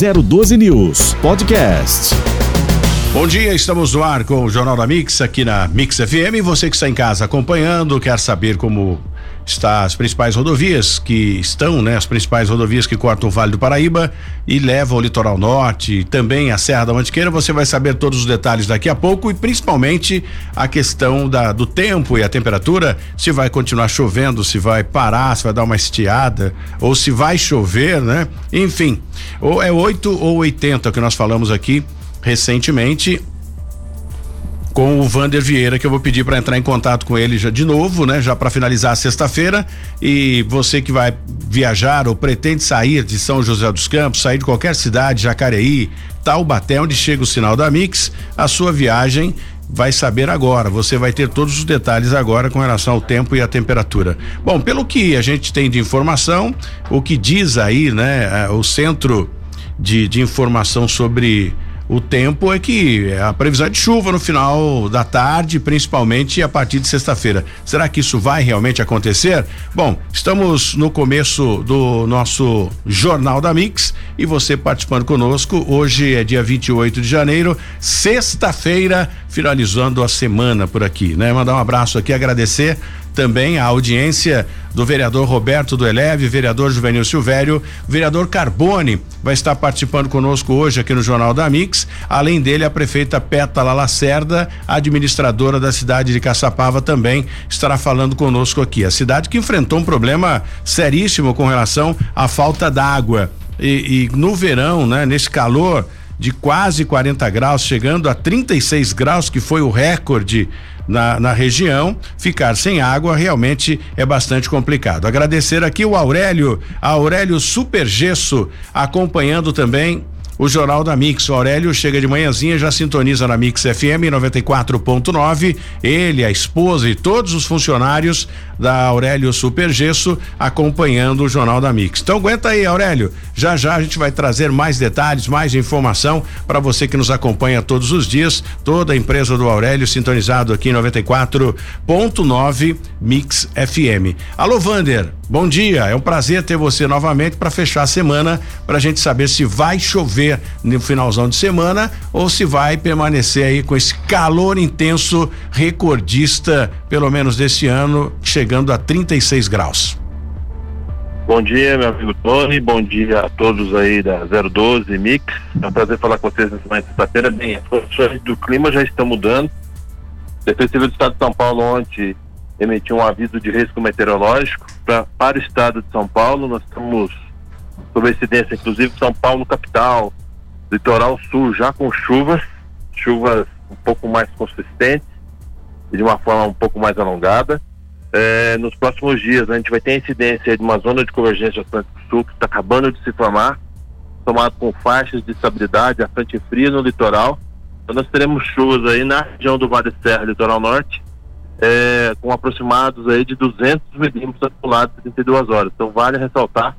012 News Podcast. Bom dia, estamos no ar com o Jornal da Mix aqui na Mix FM. Você que está em casa acompanhando, quer saber como está as principais rodovias que estão, né, as principais rodovias que cortam o Vale do Paraíba e levam ao litoral norte também a Serra da Mantiqueira. Você vai saber todos os detalhes daqui a pouco e principalmente a questão da, do tempo e a temperatura, se vai continuar chovendo, se vai parar, se vai dar uma estiada ou se vai chover, né? Enfim, ou é 8 ou 80 que nós falamos aqui recentemente com o Vander Vieira, que eu vou pedir para entrar em contato com ele já de novo, né? Já para finalizar a sexta-feira. E você que vai viajar ou pretende sair de São José dos Campos, sair de qualquer cidade, Jacareí, Taubaté, onde chega o sinal da Mix, a sua viagem vai saber agora. Você vai ter todos os detalhes agora com relação ao tempo e à temperatura. Bom, pelo que a gente tem de informação, o que diz aí, né, o centro de, de informação sobre o tempo é que a previsão é de chuva no final da tarde, principalmente a partir de sexta-feira. Será que isso vai realmente acontecer? Bom, estamos no começo do nosso Jornal da Mix e você participando conosco. Hoje é dia 28 de janeiro, sexta-feira, finalizando a semana por aqui, né? Mandar um abraço aqui, agradecer também a audiência do vereador Roberto do Eleve, vereador Juvenil Silvério, vereador Carbone vai estar participando conosco hoje aqui no Jornal da Mix. Além dele, a prefeita Pétala Lacerda, administradora da cidade de Caçapava, também estará falando conosco aqui. A cidade que enfrentou um problema seríssimo com relação à falta d'água. E, e no verão, né, nesse calor de quase 40 graus, chegando a 36 graus, que foi o recorde na, na região, ficar sem água realmente é bastante complicado. Agradecer aqui o Aurélio, Aurélio Super Gesso, acompanhando também o Jornal da Mix. O Aurélio chega de manhãzinha, já sintoniza na Mix FM 94.9. Ele, a esposa e todos os funcionários da Aurélio Super Gesso acompanhando o Jornal da Mix. Então aguenta aí, Aurélio. Já já a gente vai trazer mais detalhes, mais informação para você que nos acompanha todos os dias. Toda a empresa do Aurélio sintonizado aqui em 94.9 Mix FM. Alô, Vander. Bom dia, é um prazer ter você novamente para fechar a semana, para a gente saber se vai chover no finalzão de semana ou se vai permanecer aí com esse calor intenso recordista, pelo menos desse ano, chegando a 36 graus. Bom dia, meu amigo Tony, bom dia a todos aí da 012 Mix. É um prazer falar com vocês nessa sexta-feira. Bem, as condições do clima já estão mudando. Defensivo do Estado de São Paulo ontem emitiu um aviso de risco meteorológico pra, para o estado de São Paulo. Nós estamos sob incidência, inclusive, São Paulo capital, litoral sul, já com chuvas, chuvas um pouco mais consistentes e de uma forma um pouco mais alongada. É, nos próximos dias a gente vai ter incidência de uma zona de convergência Atlântico Sul que está acabando de se formar, tomado com faixas de estabilidade, a frente fria no litoral. Então nós teremos chuvas aí na região do Vale Serra, litoral norte, é, com aproximados aí de 200 milímetros acumulados em 72 horas. Então vale ressaltar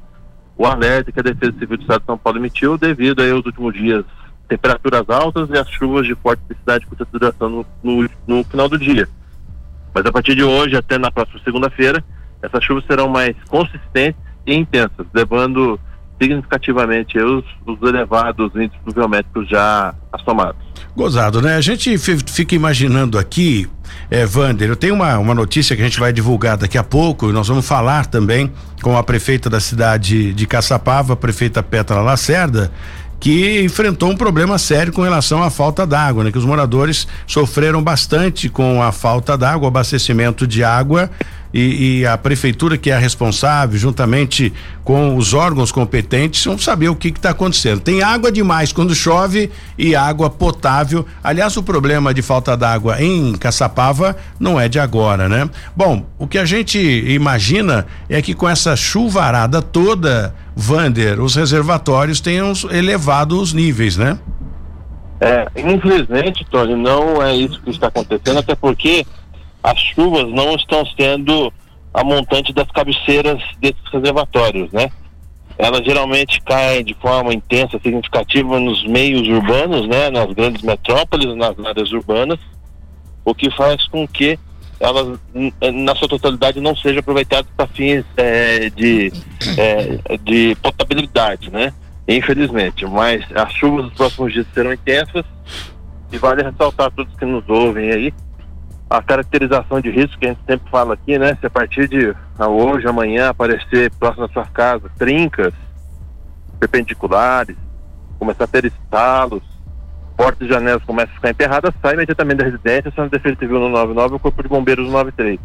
o alerta que a Defesa Civil do Estado de São Paulo emitiu devido aí aos últimos dias temperaturas altas e as chuvas de forte intensidade com duração no, no, no, final do dia. Mas a partir de hoje até na próxima segunda-feira, essas chuvas serão mais consistentes e intensas, levando significativamente os, os elevados índices pluviométricos já assomados. Gozado, né? A gente fica imaginando aqui, é, Vander, eu tenho uma, uma notícia que a gente vai divulgar daqui a pouco, e nós vamos falar também com a prefeita da cidade de Caçapava, a prefeita Petra Lacerda, que enfrentou um problema sério com relação à falta d'água, né? Que os moradores sofreram bastante com a falta d'água, abastecimento de água e, e, a prefeitura que é a responsável, juntamente com os órgãos competentes, vão saber o que está acontecendo. Tem água demais quando chove e água potável. Aliás, o problema de falta d'água em Caçapava não é de agora, né? Bom, o que a gente imagina é que com essa chuvarada toda, Vander, os reservatórios tenham elevado os níveis, né? É, infelizmente, Tony, não é isso que está acontecendo, até porque as chuvas não estão sendo a montante das cabeceiras desses reservatórios, né? Elas geralmente caem de forma intensa, significativa nos meios urbanos, né? Nas grandes metrópoles, nas áreas urbanas, o que faz com que elas, na sua totalidade, não sejam aproveitadas para fins é, de, é, de potabilidade, né? Infelizmente, mas as chuvas dos próximos dias serão intensas e vale ressaltar a todos que nos ouvem aí a caracterização de risco que a gente sempre fala aqui, né? Se a partir de hoje, amanhã, aparecer próximo da sua casa trincas perpendiculares, começar a ter estalos, portas e janelas começam a ficar emperradas, sai imediatamente da residência, sendo defesa civil no 99 e o corpo de bombeiros no 93.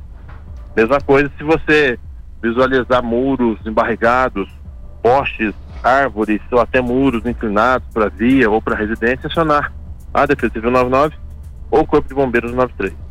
Mesma coisa se você visualizar muros embarregados, postes, árvores ou até muros inclinados para via ou para residência, acionar a defesa civil 99 ou o corpo de bombeiros no 93.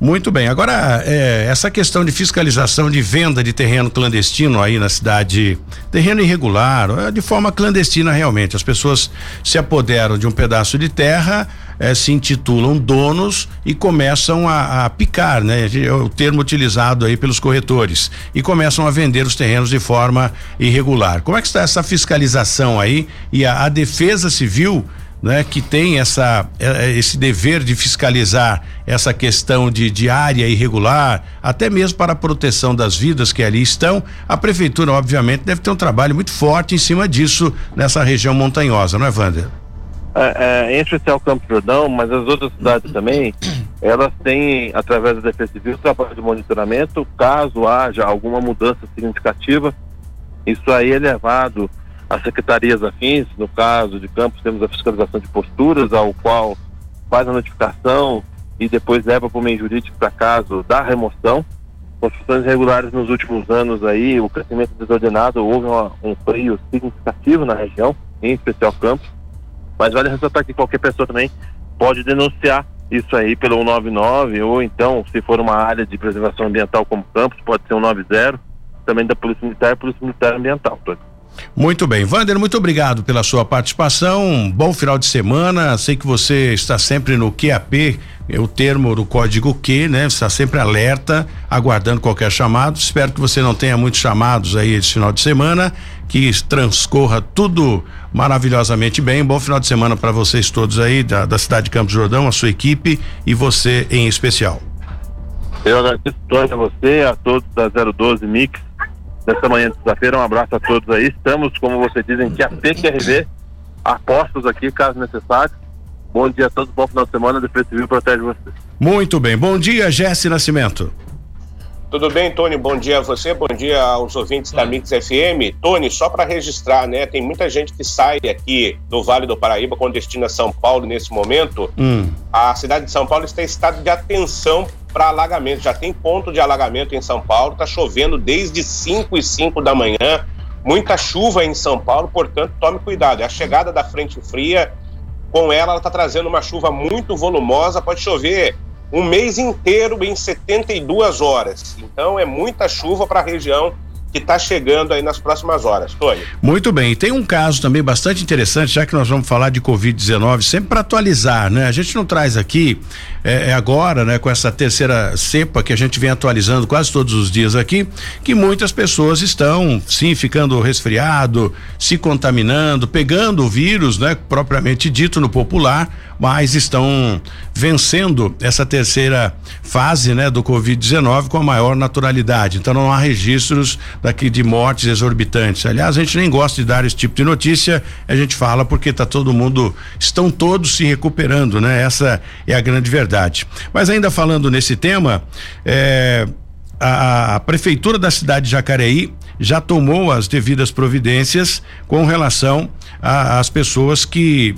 Muito bem. Agora, é, essa questão de fiscalização de venda de terreno clandestino aí na cidade, terreno irregular, é, de forma clandestina realmente. As pessoas se apoderam de um pedaço de terra, é, se intitulam donos e começam a, a, picar, né? É o termo utilizado aí pelos corretores e começam a vender os terrenos de forma irregular. Como é que está essa fiscalização aí e a, a defesa civil né, que tem essa é, é, esse dever de fiscalizar essa questão de, de área irregular, até mesmo para a proteção das vidas que ali estão, a prefeitura obviamente deve ter um trabalho muito forte em cima disso nessa região montanhosa, não é, Wander? É, é, em especial Campo Jordão, mas as outras cidades também, elas têm, através da Defesa Civil, trabalho de monitoramento, caso haja alguma mudança significativa, isso aí é levado as secretarias afins, no caso de Campos, temos a fiscalização de posturas, ao qual faz a notificação e depois leva para o meio jurídico para caso da remoção. Construções irregulares nos últimos anos aí, o crescimento desordenado, houve uma, um freio significativo na região, em especial Campos. Mas vale ressaltar que qualquer pessoa também pode denunciar isso aí pelo 199 ou então, se for uma área de preservação ambiental como Campos, pode ser um 90, também da Polícia Militar e Polícia Militar Ambiental. Muito bem. Vander, muito obrigado pela sua participação. Um bom final de semana. Sei que você está sempre no QAP, é o termo do código Q, né? Está sempre alerta, aguardando qualquer chamado. Espero que você não tenha muitos chamados aí esse final de semana, que transcorra tudo maravilhosamente bem. Bom final de semana para vocês todos aí da, da cidade de Campos Jordão, a sua equipe e você em especial. Eu agradeço a você, a todos da 012 Mix nesta manhã de sexta-feira. Um abraço a todos aí. Estamos, como vocês dizem, que a PQRV, apostos aqui, caso necessário. Bom dia a todos, bom final de semana. Defesa Civil protege vocês. Muito bem. Bom dia, Jesse Nascimento. Tudo bem, Tony? Bom dia a você, bom dia aos ouvintes da Mix FM. Tony, só para registrar, né? Tem muita gente que sai aqui do Vale do Paraíba com destino a São Paulo nesse momento. Hum. A cidade de São Paulo está em estado de atenção para alagamento. Já tem ponto de alagamento em São Paulo, está chovendo desde 5 e 5 da manhã. Muita chuva em São Paulo, portanto, tome cuidado. É a chegada da frente fria, com ela, ela está trazendo uma chuva muito volumosa, pode chover um mês inteiro em 72 horas. Então é muita chuva para a região que está chegando aí nas próximas horas. Tony. Muito bem. Tem um caso também bastante interessante, já que nós vamos falar de Covid-19, sempre para atualizar, né? A gente não traz aqui é, é, agora, né, com essa terceira cepa que a gente vem atualizando quase todos os dias aqui, que muitas pessoas estão, sim, ficando resfriado, se contaminando, pegando o vírus, né, propriamente dito no popular, mas estão vencendo essa terceira fase, né, do Covid-19 com a maior naturalidade. Então não há registros daqui de mortes exorbitantes. Aliás, a gente nem gosta de dar esse tipo de notícia, a gente fala porque está todo mundo, estão todos se recuperando, né? Essa é a grande verdade. Mas ainda falando nesse tema, é, a, a, prefeitura da cidade de Jacareí já tomou as devidas providências com relação às pessoas que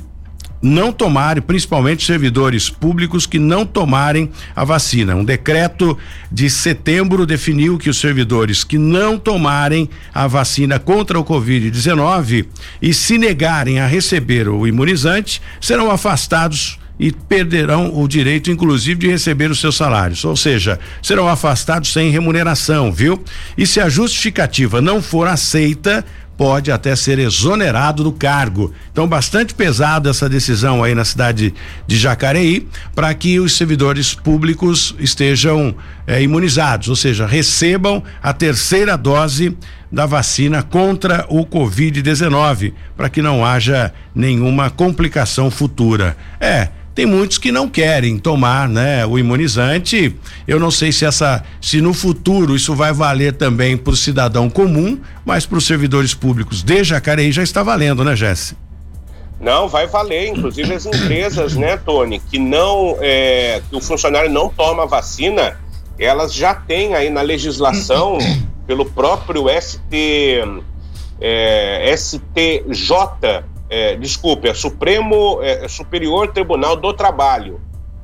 não tomarem, principalmente servidores públicos que não tomarem a vacina. Um decreto de setembro definiu que os servidores que não tomarem a vacina contra o Covid-19 e se negarem a receber o imunizante serão afastados e perderão o direito, inclusive, de receber os seus salários. Ou seja, serão afastados sem remuneração, viu? E se a justificativa não for aceita, pode até ser exonerado do cargo. Então, bastante pesado essa decisão aí na cidade de Jacareí, para que os servidores públicos estejam eh, imunizados, ou seja, recebam a terceira dose da vacina contra o Covid-19, para que não haja nenhuma complicação futura. É tem muitos que não querem tomar, né, o imunizante. Eu não sei se essa, se no futuro isso vai valer também para o cidadão comum, mas para os servidores públicos de Jacareí já está valendo, né, Jesse? Não, vai valer. Inclusive as empresas, né, Tony, que não, é, que o funcionário não toma vacina, elas já têm aí na legislação pelo próprio ST, é, STJ, é, desculpe, é Supremo é, Superior Tribunal do Trabalho.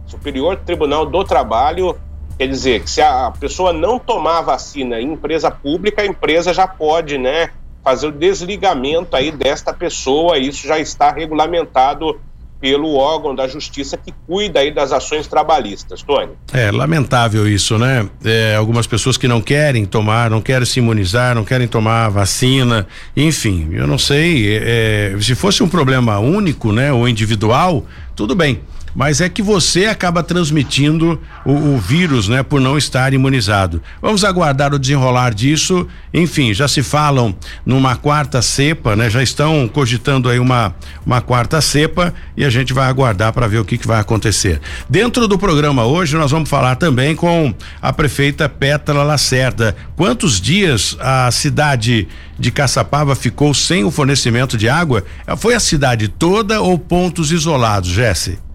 Superior Tribunal do Trabalho quer dizer que se a pessoa não tomar vacina em empresa pública, a empresa já pode, né, fazer o desligamento aí desta pessoa. Isso já está regulamentado pelo órgão da justiça que cuida aí das ações trabalhistas, Tony. É lamentável isso, né? É, algumas pessoas que não querem tomar, não querem se imunizar, não querem tomar vacina, enfim, eu não sei, é, se fosse um problema único, né, ou individual, tudo bem mas é que você acaba transmitindo o, o, vírus, né, por não estar imunizado. Vamos aguardar o desenrolar disso. Enfim, já se falam numa quarta cepa, né? Já estão cogitando aí uma uma quarta cepa e a gente vai aguardar para ver o que, que vai acontecer. Dentro do programa hoje nós vamos falar também com a prefeita Pétala Lacerda. Quantos dias a cidade de Caçapava ficou sem o fornecimento de água? Foi a cidade toda ou pontos isolados, Jesse?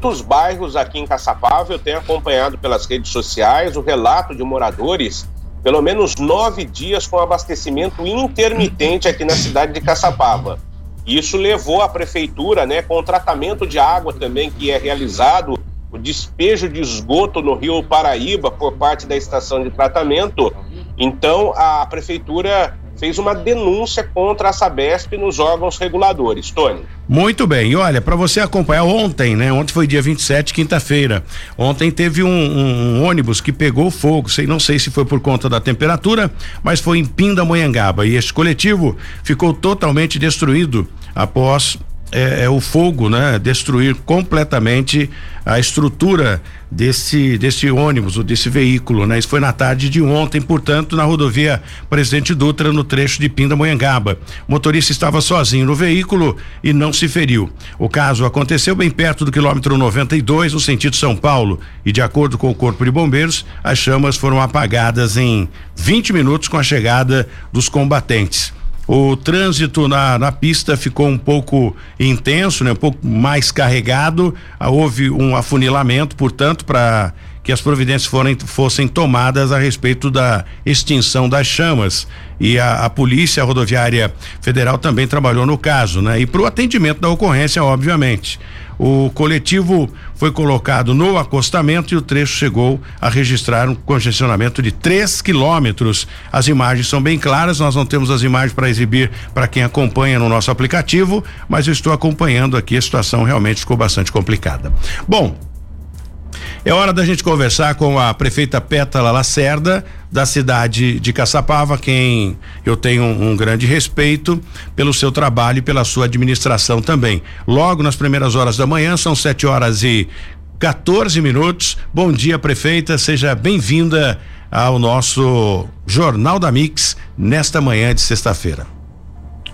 Dos bairros aqui em Caçapava, eu tenho acompanhado pelas redes sociais o relato de moradores, pelo menos nove dias com abastecimento intermitente aqui na cidade de Caçapava. Isso levou a prefeitura, né, com o tratamento de água também que é realizado, o despejo de esgoto no Rio Paraíba por parte da estação de tratamento. Então, a prefeitura fez uma denúncia contra a Sabesp nos órgãos reguladores. Tony. Muito bem. E olha, para você acompanhar ontem, né? Ontem foi dia 27, quinta-feira. Ontem teve um, um, um, ônibus que pegou fogo. Sei, não sei se foi por conta da temperatura, mas foi em Pindamonhangaba. E esse coletivo ficou totalmente destruído após é, é, o fogo, né? Destruir completamente a estrutura desse desse ônibus ou desse veículo, né? Isso foi na tarde de ontem, portanto, na rodovia Presidente Dutra, no trecho de Pindamonhangaba. O motorista estava sozinho no veículo e não se feriu. O caso aconteceu bem perto do quilômetro 92, no sentido São Paulo, e de acordo com o Corpo de Bombeiros, as chamas foram apagadas em 20 minutos com a chegada dos combatentes. O trânsito na, na pista ficou um pouco intenso, né? Um pouco mais carregado. Ah, houve um afunilamento, portanto, para que as providências forem, fossem tomadas a respeito da extinção das chamas. E a, a Polícia Rodoviária Federal também trabalhou no caso, né? E para o atendimento da ocorrência, obviamente. O coletivo foi colocado no acostamento e o trecho chegou a registrar um congestionamento de 3 quilômetros. As imagens são bem claras, nós não temos as imagens para exibir para quem acompanha no nosso aplicativo, mas eu estou acompanhando aqui, a situação realmente ficou bastante complicada. Bom, é hora da gente conversar com a prefeita Pétala Lacerda, da cidade de Caçapava, quem eu tenho um, grande respeito pelo seu trabalho e pela sua administração também. Logo nas primeiras horas da manhã, são 7 horas e 14 minutos. Bom dia, prefeita, seja bem-vinda ao nosso Jornal da Mix nesta manhã de sexta-feira.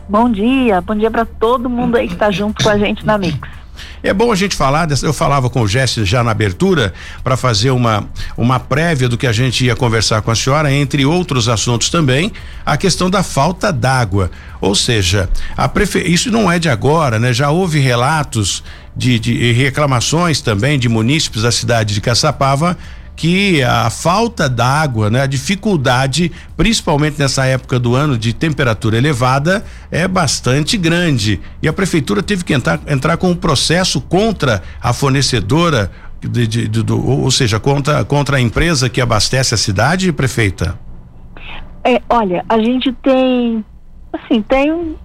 Bom dia, bom dia para todo mundo aí que está junto com a gente na Mix. É bom a gente falar, eu falava com o Jesse já na abertura, para fazer uma, uma prévia do que a gente ia conversar com a senhora, entre outros assuntos também, a questão da falta d'água. Ou seja, prefe... isso não é de agora, né? Já houve relatos de, de reclamações também de munícipes da cidade de Caçapava que a falta d'água, né, a dificuldade, principalmente nessa época do ano de temperatura elevada, é bastante grande. E a prefeitura teve que entrar, entrar com um processo contra a fornecedora, de, de, de, do, ou seja, contra, contra a empresa que abastece a cidade, prefeita? É, olha, a gente tem, assim, tem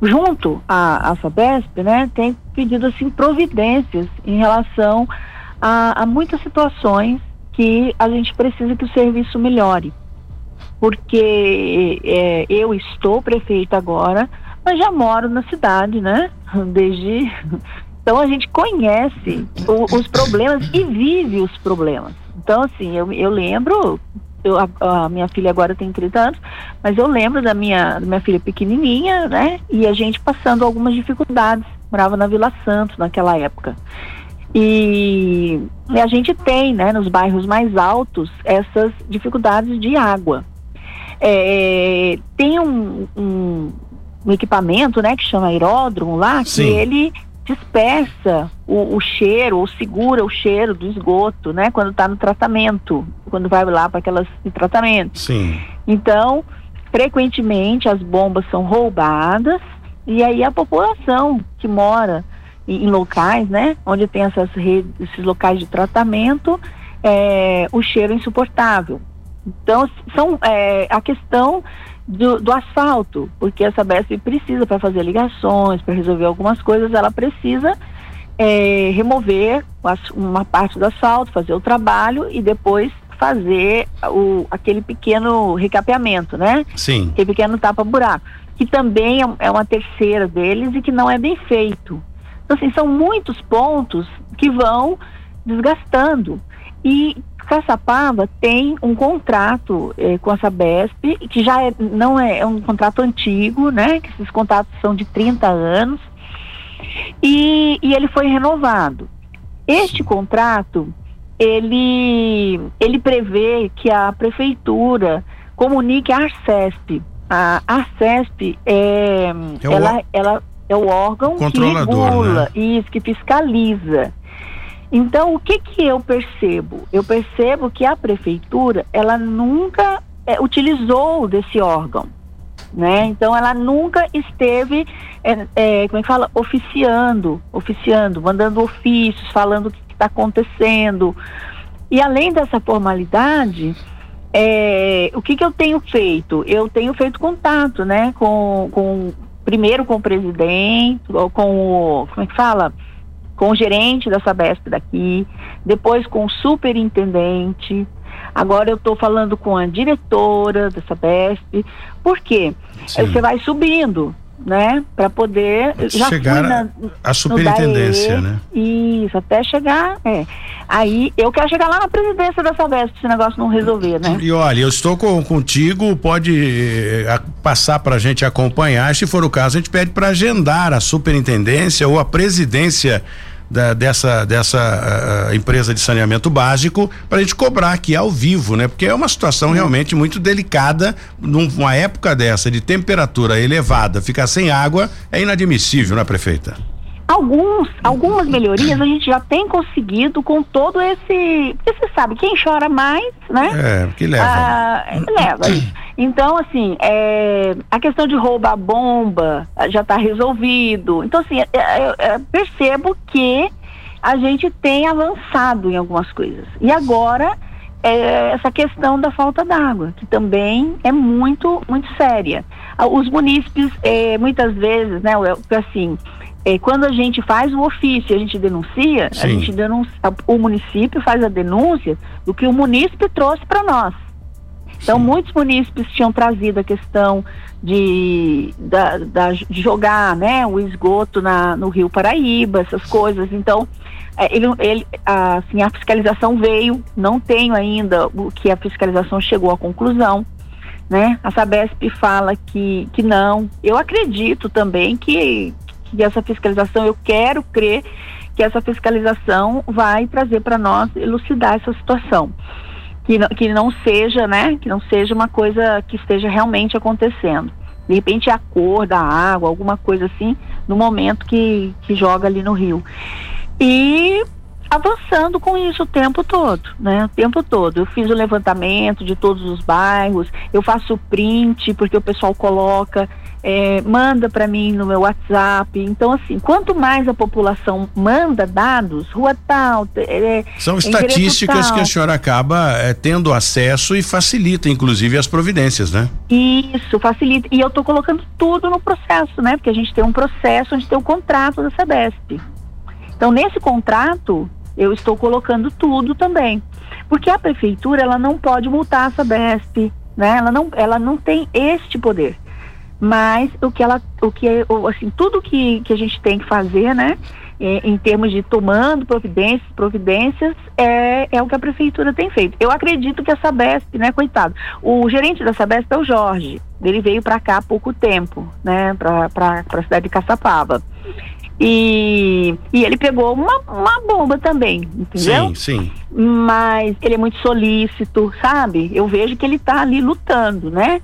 junto à, à Sabesp, né, tem pedido assim providências em relação a, a muitas situações que a gente precisa que o serviço melhore. Porque é, eu estou prefeita agora, mas já moro na cidade, né? Desde. Então a gente conhece o, os problemas e vive os problemas. Então, assim, eu, eu lembro, eu, a, a, minha filha agora tem 30 anos, mas eu lembro da minha, da minha filha pequenininha, né? E a gente passando algumas dificuldades. Morava na Vila Santos naquela época. E, a gente tem, né, nos bairros mais altos, essas dificuldades de água. É, tem um, um, um, equipamento, né, que chama aeródromo lá, Sim. que ele dispersa o, o, cheiro ou segura o cheiro do esgoto, né, quando está no tratamento, quando vai lá para aquelas de tratamento. Sim. Então, frequentemente as bombas são roubadas e aí a população que mora em, locais, né, onde tem essas redes, esses locais de tratamento, é, o cheiro é insuportável. Então, são é, a questão do, do, asfalto, porque essa BESP precisa para fazer ligações, para resolver algumas coisas, ela precisa é, remover uma parte do asfalto, fazer o trabalho e depois fazer o, aquele pequeno recapeamento, né? Sim. Aquele pequeno tapa-buraco, que também é, é uma terceira deles e que não é bem feito. Então, assim, são muitos pontos que vão desgastando. E Caçapava tem um contrato eh, com a Sabesp, que já é, não é, é, um contrato antigo, né? Que esses contratos são de 30 anos, e, e ele foi renovado. Este contrato, ele, ele prevê que a prefeitura comunique a Arcesp. A Arcesp é, é ela, ela é o órgão que regula, né? isso, que fiscaliza. Então, o que que eu percebo? Eu percebo que a prefeitura, ela nunca é, utilizou desse órgão, né? Então, ela nunca esteve, é, é, como é que fala, oficiando, oficiando, mandando ofícios, falando o que está acontecendo. E além dessa formalidade, é, o que que eu tenho feito? Eu tenho feito contato, né, com, com primeiro com o presidente, ou com o, como é que fala? com o gerente da Sabesp daqui, depois com o superintendente. Agora eu estou falando com a diretora da Sabesp. Por quê? Sim. Você vai subindo né? Para poder já chegar na, a superintendência, né? Isso, até chegar, é. Aí eu quero chegar lá na presidência da Sabesp se esse negócio não resolver, né? E olha, eu estou com, contigo, pode eh, passar para a gente acompanhar, se for o caso, a gente pede para agendar a superintendência ou a presidência da, dessa, dessa uh, empresa de saneamento básico para a gente cobrar aqui ao vivo, né? Porque é uma situação realmente muito delicada numa época dessa de temperatura elevada, ficar sem água é inadmissível, né, prefeita? Alguns, algumas melhorias a gente já tem conseguido com todo esse. Porque você sabe, quem chora mais, né? É, que leva. Ah, leva isso. Então, assim, é, a questão de roubar bomba já está resolvido. Então, assim, é, é, é, percebo que a gente tem avançado em algumas coisas. E agora, é, essa questão da falta d'água, que também é muito, muito séria. Ah, os munícipes, é, muitas vezes, né, assim é, quando a gente faz o ofício, a gente denuncia, Sim. a gente denuncia, o município faz a denúncia do que o município trouxe para nós. Então, muitos munícipes tinham trazido a questão de, da, da, de jogar né, o esgoto na, no Rio Paraíba, essas coisas. Então, é, ele, ele, assim, a fiscalização veio, não tenho ainda o que a fiscalização chegou à conclusão. Né? A Sabesp fala que, que não. Eu acredito também que, que essa fiscalização, eu quero crer que essa fiscalização vai trazer para nós elucidar essa situação. Que não, que não seja, né, que não seja uma coisa que esteja realmente acontecendo. De repente a cor da água, alguma coisa assim, no momento que, que joga ali no rio. E avançando com isso o tempo todo, né? O tempo todo. Eu fiz o levantamento de todos os bairros, eu faço print, porque o pessoal coloca é, manda para mim no meu WhatsApp. Então, assim, quanto mais a população manda dados, rua tal. É, São estatísticas tal. que a senhora acaba é, tendo acesso e facilita, inclusive, as providências, né? Isso, facilita. E eu estou colocando tudo no processo, né? Porque a gente tem um processo onde tem o um contrato da SEBESP. Então, nesse contrato, eu estou colocando tudo também. Porque a prefeitura, ela não pode multar a SEBESP, né? Ela não, ela não tem este poder mas o que ela, o que assim, tudo que, que a gente tem que fazer, né, em, em termos de tomando providências, providências, é, é o que a prefeitura tem feito. Eu acredito que a Sabesp, né, coitado, o gerente da Sabesp é o Jorge, ele veio para cá há pouco tempo, né, para a cidade de Caçapava. E, e ele pegou uma, uma bomba também, entendeu? Sim, sim. Mas ele é muito solícito, sabe? Eu vejo que ele está ali lutando, né?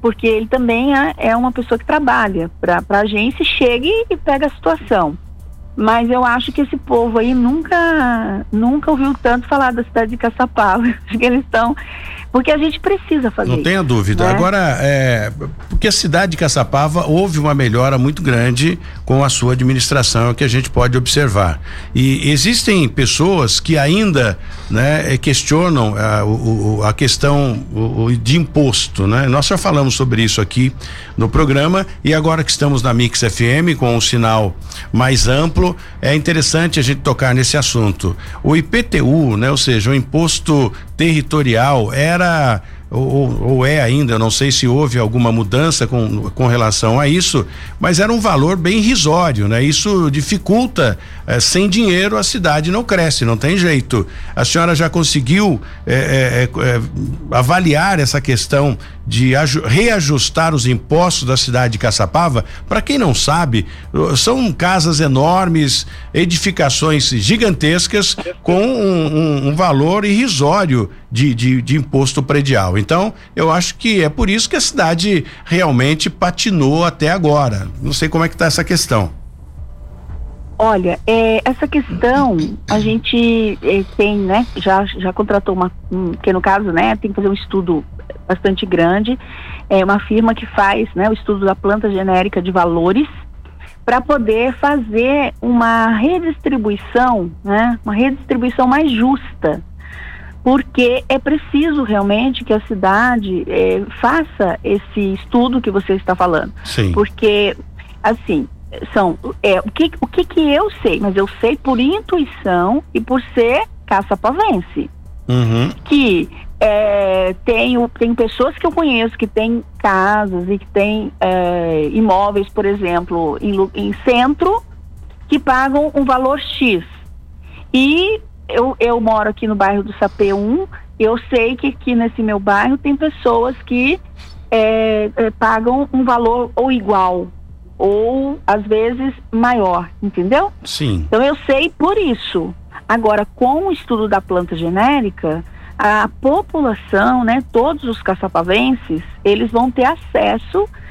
Porque ele também é, é uma pessoa que trabalha para a agência, chega e, pega a situação. Mas eu acho que esse povo aí nunca, nunca ouviu tanto falar da cidade de Caçapava. Acho que eles estão porque a gente precisa fazer. Não tenha dúvida. Né? Agora, é, porque a cidade de Caçapava houve uma melhora muito grande com a sua administração, é o que a gente pode observar. E existem pessoas que ainda né, é, questionam a, o, a questão de imposto. Né? Nós já falamos sobre isso aqui no programa e agora que estamos na Mix FM com um sinal mais amplo, é interessante a gente tocar nesse assunto. O IPTU, né, ou seja, o imposto territorial era para ou, ou, é ainda, eu não sei se houve alguma mudança com, com relação a isso, mas era um valor bem irrisório, né? Isso dificulta, eh, sem dinheiro a cidade não cresce, não tem jeito. A senhora já conseguiu eh, eh, avaliar essa questão de reajustar os impostos da cidade de Caçapava? Para quem não sabe, são casas enormes, edificações gigantescas com um, um, um valor irrisório de, de, de imposto predial. Então, eu acho que é por isso que a cidade realmente patinou até agora. Não sei como é que está essa questão. Olha, é, essa questão a gente é, tem, né? Já, já contratou uma, um, que no caso, né, tem que fazer um estudo bastante grande. É uma firma que faz, né, o estudo da planta genérica de valores para poder fazer uma redistribuição, né, uma redistribuição mais justa porque é preciso realmente que a cidade é, faça esse estudo que você está falando. Sim. Porque, assim, são é, o, que, o que, que eu sei, mas eu sei por intuição e por ser caça-pavense. Uhum. Que é, tem, tem pessoas que eu conheço que têm casas e que têm é, imóveis, por exemplo, em, em centro, que pagam um valor X. E eu, eu moro aqui no bairro do Sapê 1, eu sei que aqui nesse meu bairro tem pessoas que é, é, pagam um valor ou igual, ou às vezes maior, entendeu? Sim. Então eu sei por isso. Agora, com o estudo da planta genérica, a população, né, todos os caçapavenses, eles vão ter acesso a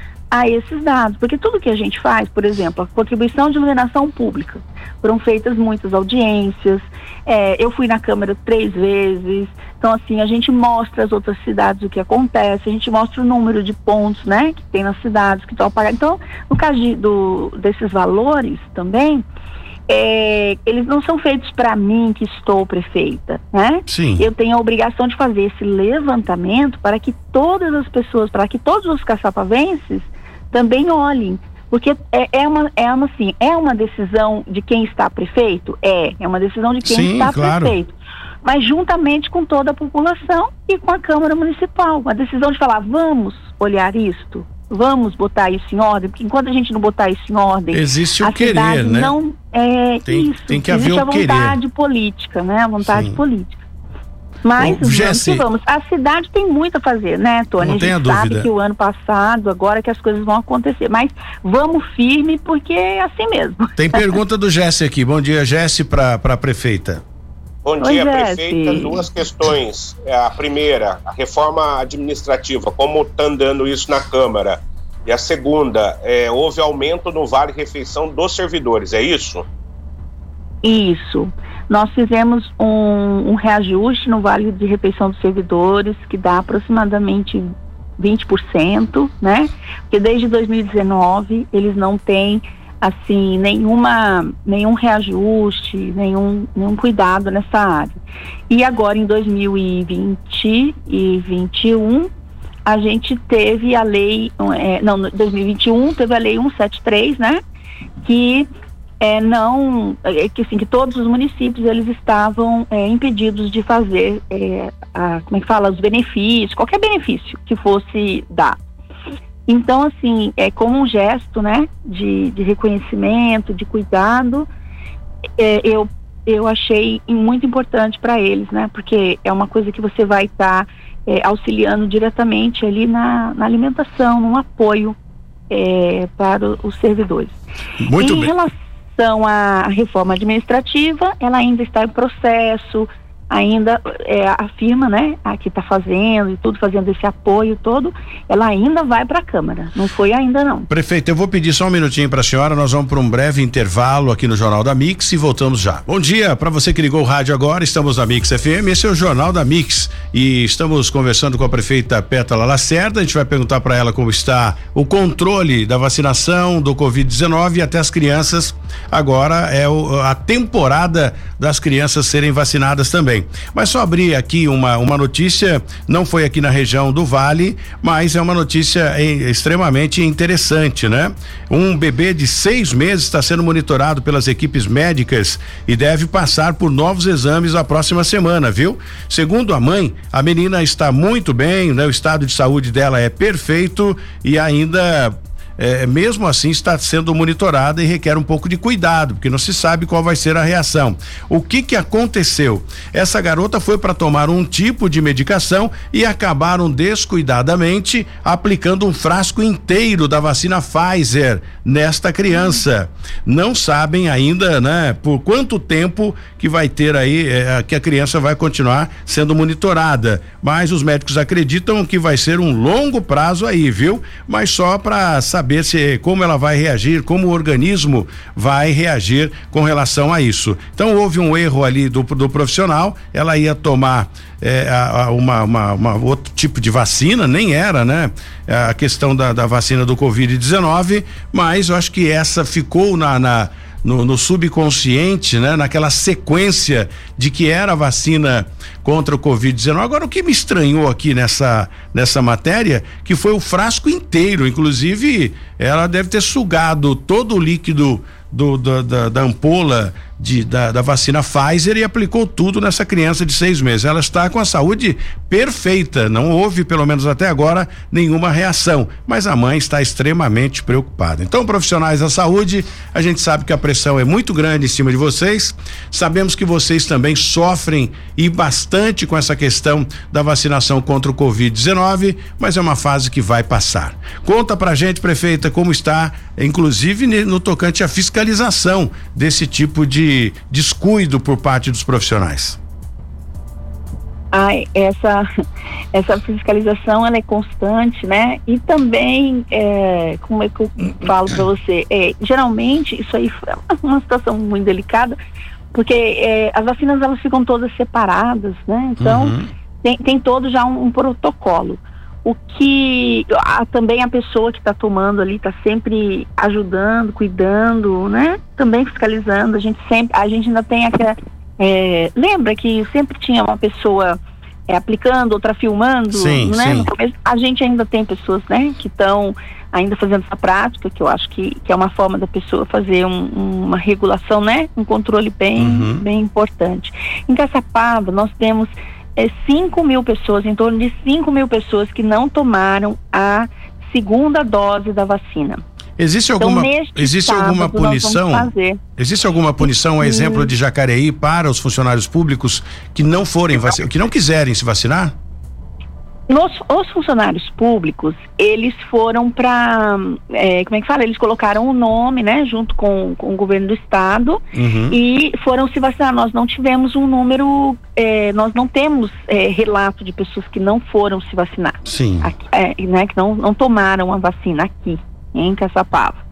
esses dados, porque tudo que a gente faz, por exemplo, a contribuição de iluminação pública, foram feitas muitas audiências, é, eu fui na Câmara três vezes, então assim, a gente mostra as outras cidades o que acontece, a gente mostra o número de pontos, né, que tem nas cidades que estão a pagar. Então, no caso de, do, desses valores também, é, eles não são feitos para mim que estou prefeita, né? Sim. Eu tenho a obrigação de fazer esse levantamento para que todas as pessoas, para que todos os caçapavenses também olhem. Porque é, é, uma, é uma assim, é uma decisão de quem está prefeito? É, é uma decisão de quem Sim, está claro. prefeito. Mas juntamente com toda a população e com a Câmara Municipal. Uma decisão de falar, vamos olhar isto, vamos botar isso em ordem, porque enquanto a gente não botar isso em ordem, existe o a querer, né? Não é tem, isso. Tem que haver a o querer. vontade política, né? A vontade Sim. política. Mas Bom, Jesse, vamos, a cidade tem muito a fazer, né, Tony? Não a gente sabe dúvida. que o ano passado, agora que as coisas vão acontecer. Mas vamos firme, porque é assim mesmo. Tem pergunta do Jesse aqui. Bom dia, Jesse, para a prefeita. Bom Oi, dia, Jesse. prefeita. Duas questões. É, A primeira, a reforma administrativa, como está andando isso na Câmara? E a segunda, é, houve aumento no Vale Refeição dos servidores, é isso? Isso. Nós fizemos um, um reajuste no vale de refeição dos servidores, que dá aproximadamente 20%, né? Porque desde 2019 eles não têm assim nenhuma nenhum reajuste, nenhum nenhum cuidado nessa área. E agora em 2020 e 21 a gente teve a lei é, não, 2021 teve a lei 173, né? Que é, não é, que assim que todos os municípios eles estavam é, impedidos de fazer é, a, como é que fala os benefícios qualquer benefício que fosse dar então assim é como um gesto né de, de reconhecimento de cuidado é, eu eu achei muito importante para eles né porque é uma coisa que você vai estar tá, é, auxiliando diretamente ali na, na alimentação num apoio é, para os servidores Muito em bem. relação relação à reforma administrativa, ela ainda está em processo, ainda é, a firma, né, a que está fazendo e tudo, fazendo esse apoio todo, ela ainda vai para a Câmara. Não foi ainda não. Prefeito, eu vou pedir só um minutinho para a senhora. Nós vamos para um breve intervalo aqui no Jornal da Mix e voltamos já. Bom dia para você que ligou o rádio agora. Estamos na Mix FM. Esse é o Jornal da Mix e estamos conversando com a prefeita Pétala Lacerda. A gente vai perguntar para ela como está o controle da vacinação do Covid-19 e até as crianças. Agora é o, a temporada das crianças serem vacinadas também Mas só abrir aqui uma, uma notícia, não foi aqui na região do Vale, mas é uma notícia extremamente interessante, né? Um bebê de seis meses está sendo monitorado pelas equipes médicas e deve passar por novos exames na próxima semana, viu? Segundo a mãe, a menina está muito bem, né? O estado de saúde dela é perfeito e ainda é, mesmo assim está sendo monitorada e requer um pouco de cuidado, porque não se sabe qual vai ser a reação. O que que aconteceu? Essa garota foi para tomar um tipo de medicação e acabaram descuidadamente aplicando um frasco inteiro da vacina Pfizer nesta criança. Não sabem ainda, né, por quanto tempo que vai ter aí é, que a criança vai continuar sendo monitorada, mas os médicos acreditam que vai ser um longo prazo aí, viu? Mas só para saber saber se como ela vai reagir, como o organismo vai reagir com relação a isso. Então houve um erro ali do, do profissional, ela ia tomar é, a, a uma, uma, uma, outro tipo de vacina, nem era, né? A questão da, da vacina do Covid-19, mas eu acho que essa ficou na, na no, no, subconsciente, né? Naquela sequência de que era a vacina contra o Covid-19. Agora, o que me estranhou aqui nessa, nessa matéria, que foi o frasco inteiro, inclusive ela deve ter sugado todo o líquido do, da, da, da ampola de, da, da, vacina Pfizer e aplicou tudo nessa criança de seis meses. Ela está com a saúde perfeita, não houve, pelo menos até agora, nenhuma reação, mas a mãe está extremamente preocupada. Então, profissionais da saúde, a gente sabe que a pressão é muito grande em cima de vocês, sabemos que vocês também sofrem e bastante com essa questão da vacinação contra o Covid-19, mas é uma fase que vai passar. Conta pra gente, prefeita, como está, inclusive no tocante à fiscalização desse tipo de descuido por parte dos profissionais? Ai, essa, essa fiscalização ela é constante, né? E também, é, como é que eu falo para você? É, geralmente, isso aí é uma situação muito delicada, porque é, as vacinas elas ficam todas separadas, né? Então, uhum. tem, tem todo já um, um protocolo o que a, também a pessoa que está tomando ali está sempre ajudando, cuidando, né? Também fiscalizando. A gente sempre, a gente ainda tem aquela. É, lembra que sempre tinha uma pessoa é, aplicando, outra filmando, sim, né? Sim. Começo, a gente ainda tem pessoas, né, que estão ainda fazendo essa prática, que eu acho que, que é uma forma da pessoa fazer um, uma regulação, né? Um controle bem, uhum. bem importante. Em Caçapava, nós temos é, 5 mil pessoas, em torno de 5 mil pessoas que não tomaram a segunda dose da vacina. Existe então, alguma, existe alguma punição? Existe alguma punição, um exemplo de Jacareí para os funcionários públicos que não forem vacinados, que não quiserem se vacinar? Nos, os funcionários públicos, eles foram para, é, como é que fala? Eles colocaram o nome, né, junto com, com o governo do estado uhum. e foram se vacinar. Nós não tivemos um número, é, nós não temos é, relato de pessoas que não foram se vacinar. Sim. Aqui, é, né, que não, não tomaram a vacina aqui, em Caçapava.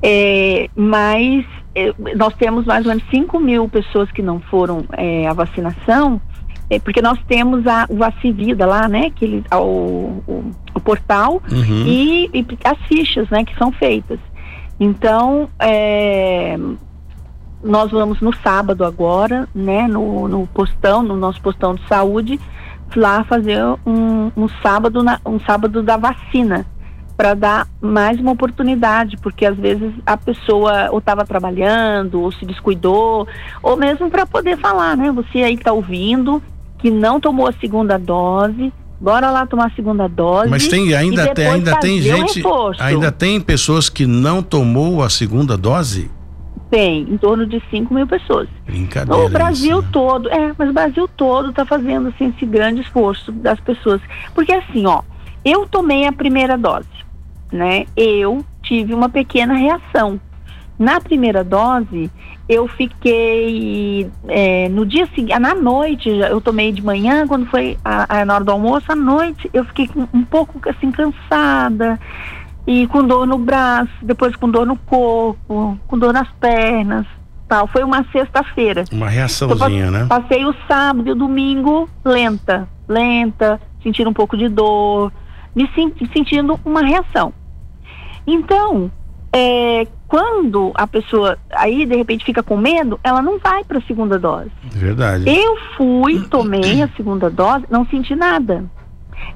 É, mas é, nós temos mais ou menos 5 mil pessoas que não foram à vacinação é, porque nós temos a, o Vacivida lá, né, que ele, o, o, o portal uhum. e, e, as fichas, né, que são feitas. Então, é, nós vamos no sábado agora, né, no, no postão, no nosso postão de saúde, lá fazer um, um sábado, na, um sábado da vacina para dar mais uma oportunidade, porque às vezes a pessoa ou estava trabalhando, ou se descuidou, ou mesmo para poder falar, né? Você aí está ouvindo, que não tomou a segunda dose, bora lá tomar a segunda dose. Mas tem ainda tem ainda tem gente, ainda tem pessoas que não tomou a segunda dose? Tem, em torno de 5 mil pessoas. Brincadeira. O Brasil isso. todo, é, mas o Brasil todo está fazendo assim, esse grande esforço das pessoas. Porque assim, ó, eu tomei a primeira dose, né? Eu tive uma pequena reação Na primeira dose, eu fiquei é, no dia seguinte, na noite, eu tomei de manhã, quando foi a, a, na hora do almoço, à noite, eu fiquei um pouco assim cansada e com dor no braço, depois com dor no corpo, com dor nas pernas, tal. Foi uma sexta-feira. Uma reaçãozinha, né? Passei o sábado e o domingo lenta, lenta, sentindo um pouco de dor, me sentindo uma reação. Então, é, quando a pessoa aí de repente fica com medo, ela não vai para a segunda dose. Verdade. Eu fui, tomei a segunda dose, não senti nada.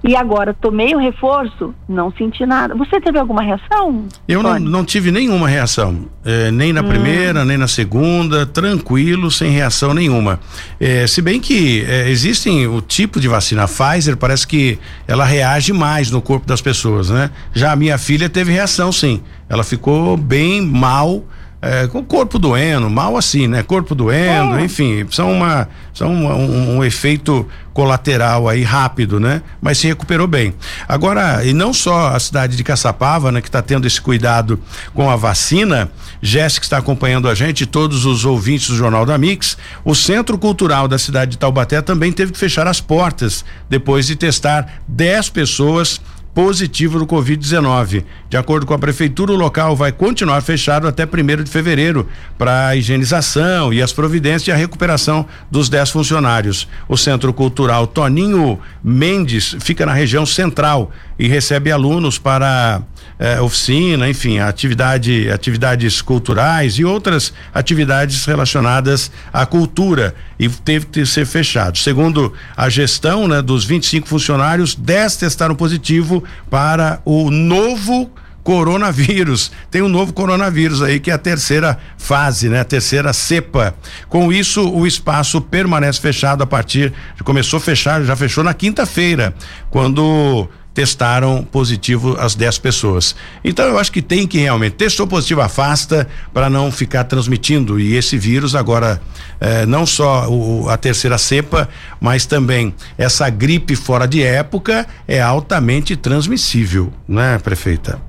E agora tomei o reforço, não senti nada. Você teve alguma reação? Eu não, não, tive nenhuma reação, é, nem na hum. primeira, nem na segunda, tranquilo, sem reação nenhuma. É, se bem que é, existem o tipo de vacina Pfizer, parece que ela reage mais no corpo das pessoas, né? Já a minha filha teve reação, sim. Ela ficou bem mal é, com o corpo doendo, mal assim, né? Corpo doendo, é. enfim, são uma são um, um, efeito colateral aí rápido, né? Mas se recuperou bem. Agora, e não só a cidade de Caçapava, né, que está tendo esse cuidado com a vacina, Jéssica está acompanhando a gente, todos os ouvintes do Jornal da Mix, o Centro Cultural da cidade de Taubaté também teve que fechar as portas depois de testar 10 pessoas positivo do Covid-19. De acordo com a prefeitura, o local vai continuar fechado até primeiro de fevereiro para a higienização e as providências e a recuperação dos 10 funcionários. O Centro Cultural Toninho Mendes fica na região central e recebe alunos para eh, oficina, enfim, atividade, atividades culturais e outras atividades relacionadas à cultura e teve que ser fechado. Segundo a gestão, né, dos 25 funcionários, 10 testaram positivo para o novo coronavírus. Tem um novo coronavírus aí que é a terceira fase, né? A terceira cepa. Com isso, o espaço permanece fechado a partir começou a fechar, já fechou na quinta-feira, quando testaram positivo as 10 pessoas. Então eu acho que tem que realmente testou positivo afasta para não ficar transmitindo e esse vírus agora eh, não só o, a terceira cepa, mas também essa gripe fora de época é altamente transmissível, né, prefeita?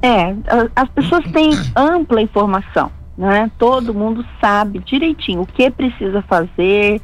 É, as pessoas têm ampla informação, né? Todo mundo sabe direitinho o que precisa fazer,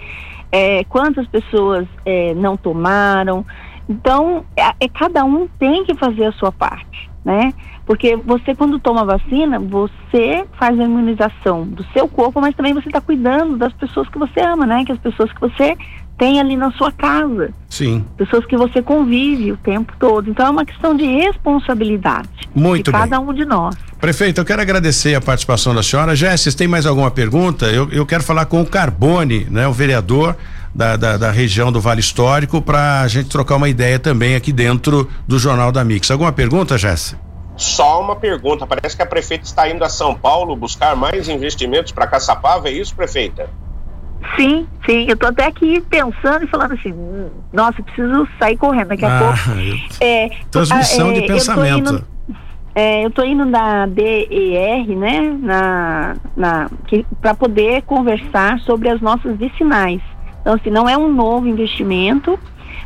é, quantas pessoas é, não tomaram. Então, é, é, cada um tem que fazer a sua parte, né? Porque você, quando toma vacina, você faz a imunização do seu corpo, mas também você está cuidando das pessoas que você ama, né? Que as pessoas que você tem ali na sua casa. Sim. Pessoas que você convive o tempo todo. Então é uma questão de responsabilidade. Muito de cada um de nós. Prefeito, eu quero agradecer a participação da senhora. Jéssica, tem mais alguma pergunta? Eu, eu quero falar com o Carbone, né? O vereador da, da, da região do Vale Histórico, para a gente trocar uma ideia também aqui dentro do Jornal da Mix. Alguma pergunta, Jéssica? Só uma pergunta. Parece que a prefeita está indo a São Paulo buscar mais investimentos para Caçapava, é isso, prefeita? Sim, sim. Eu tô até aqui pensando e falando assim, nossa, preciso sair correndo daqui a ah, pouco. É, Transmissão é, de pensamento. Eu tô, indo, é, eu tô indo na DER, né, na, na, para poder conversar sobre as nossas vicinais. Então, assim, não é um novo investimento,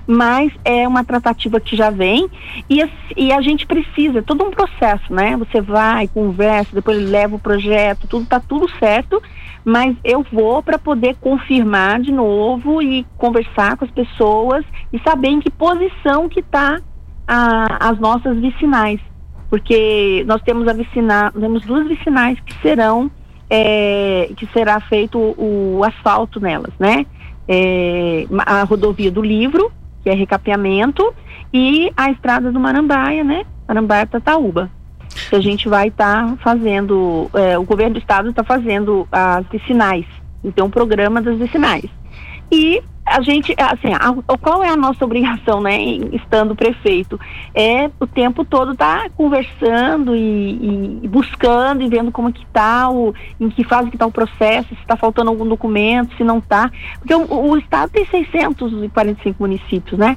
mas é uma tratativa que já vem e, e a gente precisa, é todo um processo, né? Você vai, conversa, depois leva o projeto, tudo tá tudo certo, mas eu vou para poder confirmar de novo e conversar com as pessoas e saber em que posição que está as nossas vicinais, porque nós temos a vicina, temos duas vicinais que serão é, que será feito o, o asfalto nelas, né? É, a rodovia do Livro, que é recapeamento, e a estrada do Marambaia, né? Marambaia Tataúba que a gente vai estar tá fazendo, é, o governo do estado está fazendo as vicinais, então um programa das vicinais. E a gente, assim, a, qual é a nossa obrigação, né, estando prefeito? É o tempo todo estar tá conversando e, e, buscando e vendo como que está, o, em que fase que está o processo, se está faltando algum documento, se não está. Porque o, o estado tem 645 municípios, né?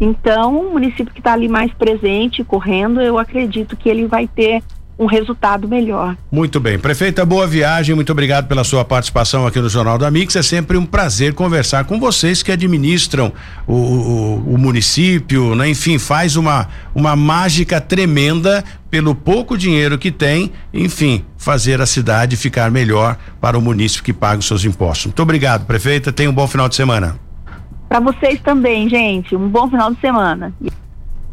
Então, o município que está ali mais presente, correndo, eu acredito que ele vai ter um resultado melhor. Muito bem. Prefeita, boa viagem. Muito obrigado pela sua participação aqui no Jornal da Mix. É sempre um prazer conversar com vocês que administram o, o, o município, né? Enfim, faz uma, uma mágica tremenda pelo pouco dinheiro que tem, enfim, fazer a cidade ficar melhor para o município que paga os seus impostos. Muito obrigado, prefeita. Tenha um bom final de semana. Para vocês também, gente. Um bom final de semana.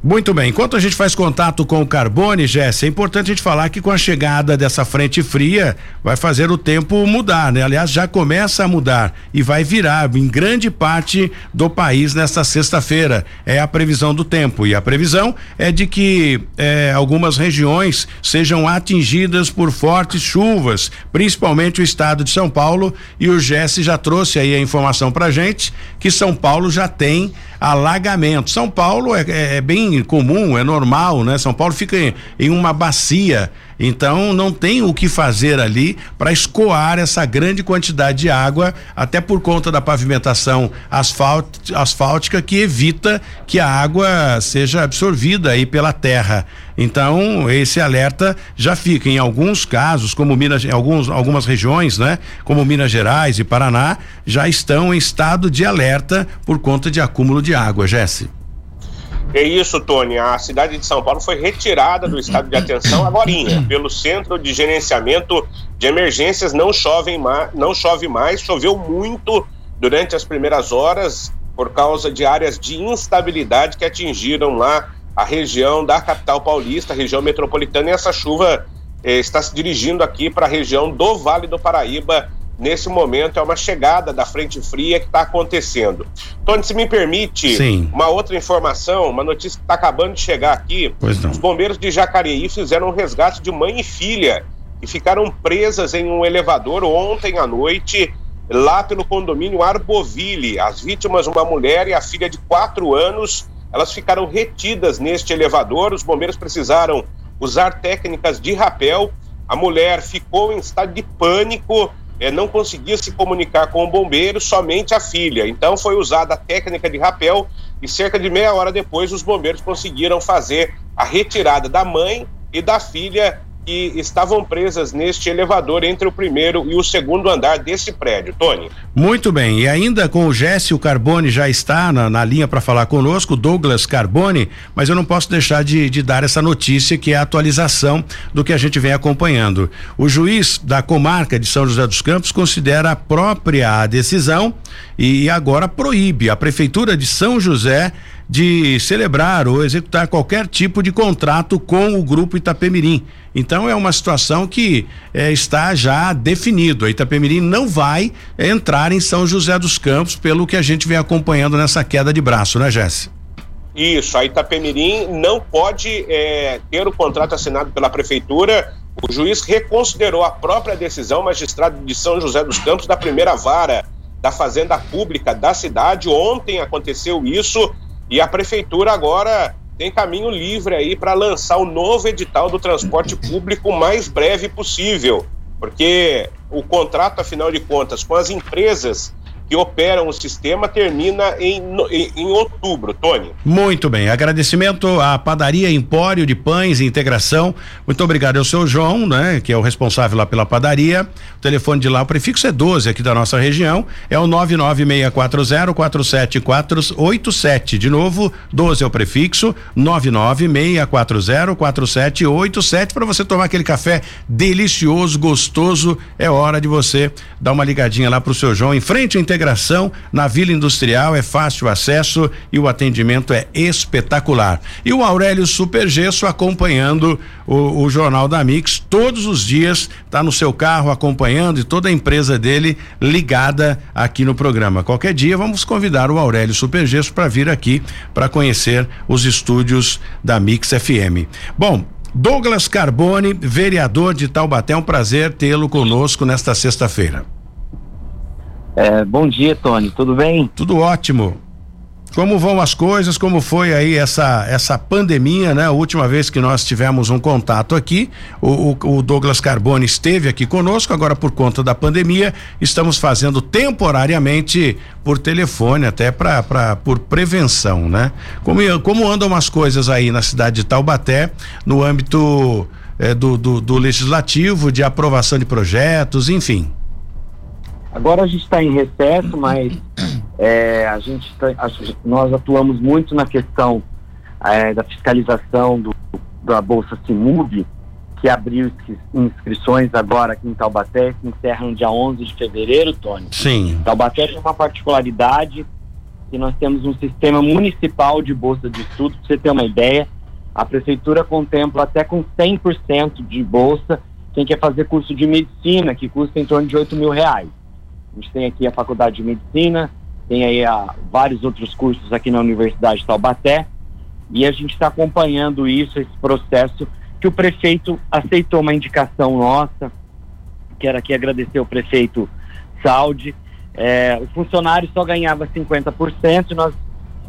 Muito bem, enquanto a gente faz contato com o Carbone, Jesse, é importante a gente falar que com a chegada dessa frente fria vai fazer o tempo mudar, né? Aliás, já começa a mudar e vai virar em grande parte do país nesta sexta-feira. É a previsão do tempo e a previsão é de que eh, algumas regiões sejam atingidas por fortes chuvas, principalmente o estado de São Paulo e o Jesse já trouxe aí a informação pra gente que São Paulo já tem alagamento. São Paulo é, é, é bem comum, é normal, né? São Paulo fica em, em uma bacia então não tem o que fazer ali para escoar essa grande quantidade de água, até por conta da pavimentação asfáltica que evita que a água seja absorvida aí pela terra. Então, esse alerta já fica em alguns casos, como Minas, alguns, algumas regiões, né, como Minas Gerais e Paraná, já estão em estado de alerta por conta de acúmulo de água, Jesse. É isso, Tony. A cidade de São Paulo foi retirada do estado de atenção agora pelo Centro de Gerenciamento de Emergências. Não chove mais, não chove mais, choveu muito durante as primeiras horas por causa de áreas de instabilidade que atingiram lá a região da capital paulista, a região metropolitana, e essa chuva eh, está se dirigindo aqui para a região do Vale do Paraíba nesse momento é uma chegada da frente fria que está acontecendo. Tony, se me permite, Sim. uma outra informação, uma notícia que está acabando de chegar aqui. Os bombeiros de Jacareí fizeram um resgate de mãe e filha que ficaram presas em um elevador ontem à noite lá pelo condomínio Arboville. As vítimas, uma mulher e a filha de quatro anos, elas ficaram retidas neste elevador. Os bombeiros precisaram usar técnicas de rapel. A mulher ficou em estado de pânico é, não conseguia se comunicar com o bombeiro, somente a filha. Então foi usada a técnica de rapel e cerca de meia hora depois os bombeiros conseguiram fazer a retirada da mãe e da filha que estavam presas neste elevador entre o primeiro e o segundo andar desse prédio. Tony. Muito bem. E ainda com o Gécio Carbone já está na, na linha para falar conosco, Douglas Carbone, mas eu não posso deixar de, de, dar essa notícia que é a atualização do que a gente vem acompanhando. O juiz da comarca de São José dos Campos considera própria a decisão e agora proíbe a prefeitura de São José de celebrar ou executar qualquer tipo de contrato com o grupo Itapemirim. Então é uma situação que é, está já definido. A Itapemirim não vai entrar em São José dos Campos, pelo que a gente vem acompanhando nessa queda de braço, né, Jesse? Isso, a Itapemirim não pode é, ter o contrato assinado pela prefeitura. O juiz reconsiderou a própria decisão, magistrado de São José dos Campos, da primeira vara da Fazenda Pública da cidade. Ontem aconteceu isso e a prefeitura agora tem caminho livre aí para lançar o novo edital do transporte público o mais breve possível, porque o contrato, afinal de contas, com as empresas que operam o sistema termina em, em, em, outubro, Tony. Muito bem, agradecimento à padaria Empório de Pães e Integração. Muito obrigado ao seu João, né, que é o responsável lá pela padaria. O telefone de lá, o prefixo é 12 aqui da nossa região, é o 996404747. De novo, 12 é o prefixo, 996404787 para você tomar aquele café delicioso, gostoso. É hora de você dar uma ligadinha lá pro seu João em frente à integração na Vila Industrial, é fácil acesso e o atendimento é espetacular. E o Aurélio Supergesso acompanhando o, o Jornal da Mix todos os dias, tá no seu carro acompanhando e toda a empresa dele ligada aqui no programa. Qualquer dia vamos convidar o Aurélio Supergesso para vir aqui para conhecer os estúdios da Mix FM. Bom, Douglas Carbone, vereador de Taubaté, é um prazer tê-lo conosco nesta sexta-feira. É, bom dia, Tony. Tudo bem? Tudo ótimo. Como vão as coisas? Como foi aí essa essa pandemia, né? A última vez que nós tivemos um contato aqui, o, o, o Douglas Carbone esteve aqui conosco. Agora, por conta da pandemia, estamos fazendo temporariamente por telefone, até para por prevenção, né? Como como andam as coisas aí na cidade de Taubaté no âmbito é, do, do, do legislativo, de aprovação de projetos, enfim. Agora a gente está em recesso, mas é, a gente tá, nós atuamos muito na questão é, da fiscalização do, da Bolsa Simub, que abriu inscrições agora aqui em Taubaté, que encerra no dia 11 de fevereiro, Tony. Sim. Taubaté tem uma particularidade que nós temos um sistema municipal de bolsa de estudo, para você ter uma ideia. A prefeitura contempla até com 100% de bolsa quem quer fazer curso de medicina, que custa em torno de 8 mil reais. A gente tem aqui a faculdade de medicina, tem aí a, vários outros cursos aqui na Universidade de Taubaté, e a gente está acompanhando isso, esse processo, que o prefeito aceitou uma indicação nossa, quero aqui agradecer ao prefeito Saudi, é, o funcionário só ganhava 50%, nós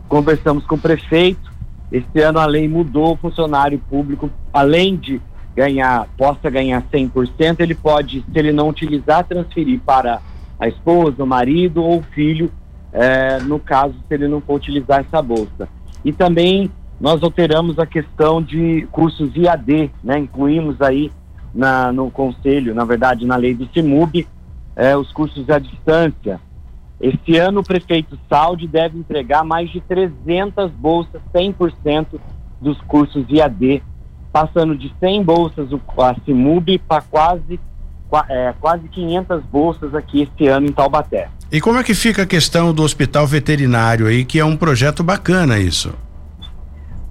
conversamos com o prefeito, esse ano a lei mudou, o funcionário público, além de ganhar, possa ganhar 100%, ele pode, se ele não utilizar, transferir para a esposa, o marido ou o filho, é, no caso, se ele não for utilizar essa bolsa. E também nós alteramos a questão de cursos IAD, né? Incluímos aí na, no conselho, na verdade, na lei do CIMUB, é, os cursos à distância. Esse ano o prefeito Saldi deve entregar mais de 300 bolsas, 100% dos cursos IAD, passando de 100 bolsas a CIMUB para quase, é, quase 500 bolsas aqui esse ano em Taubaté. E como é que fica a questão do hospital veterinário aí, que é um projeto bacana isso?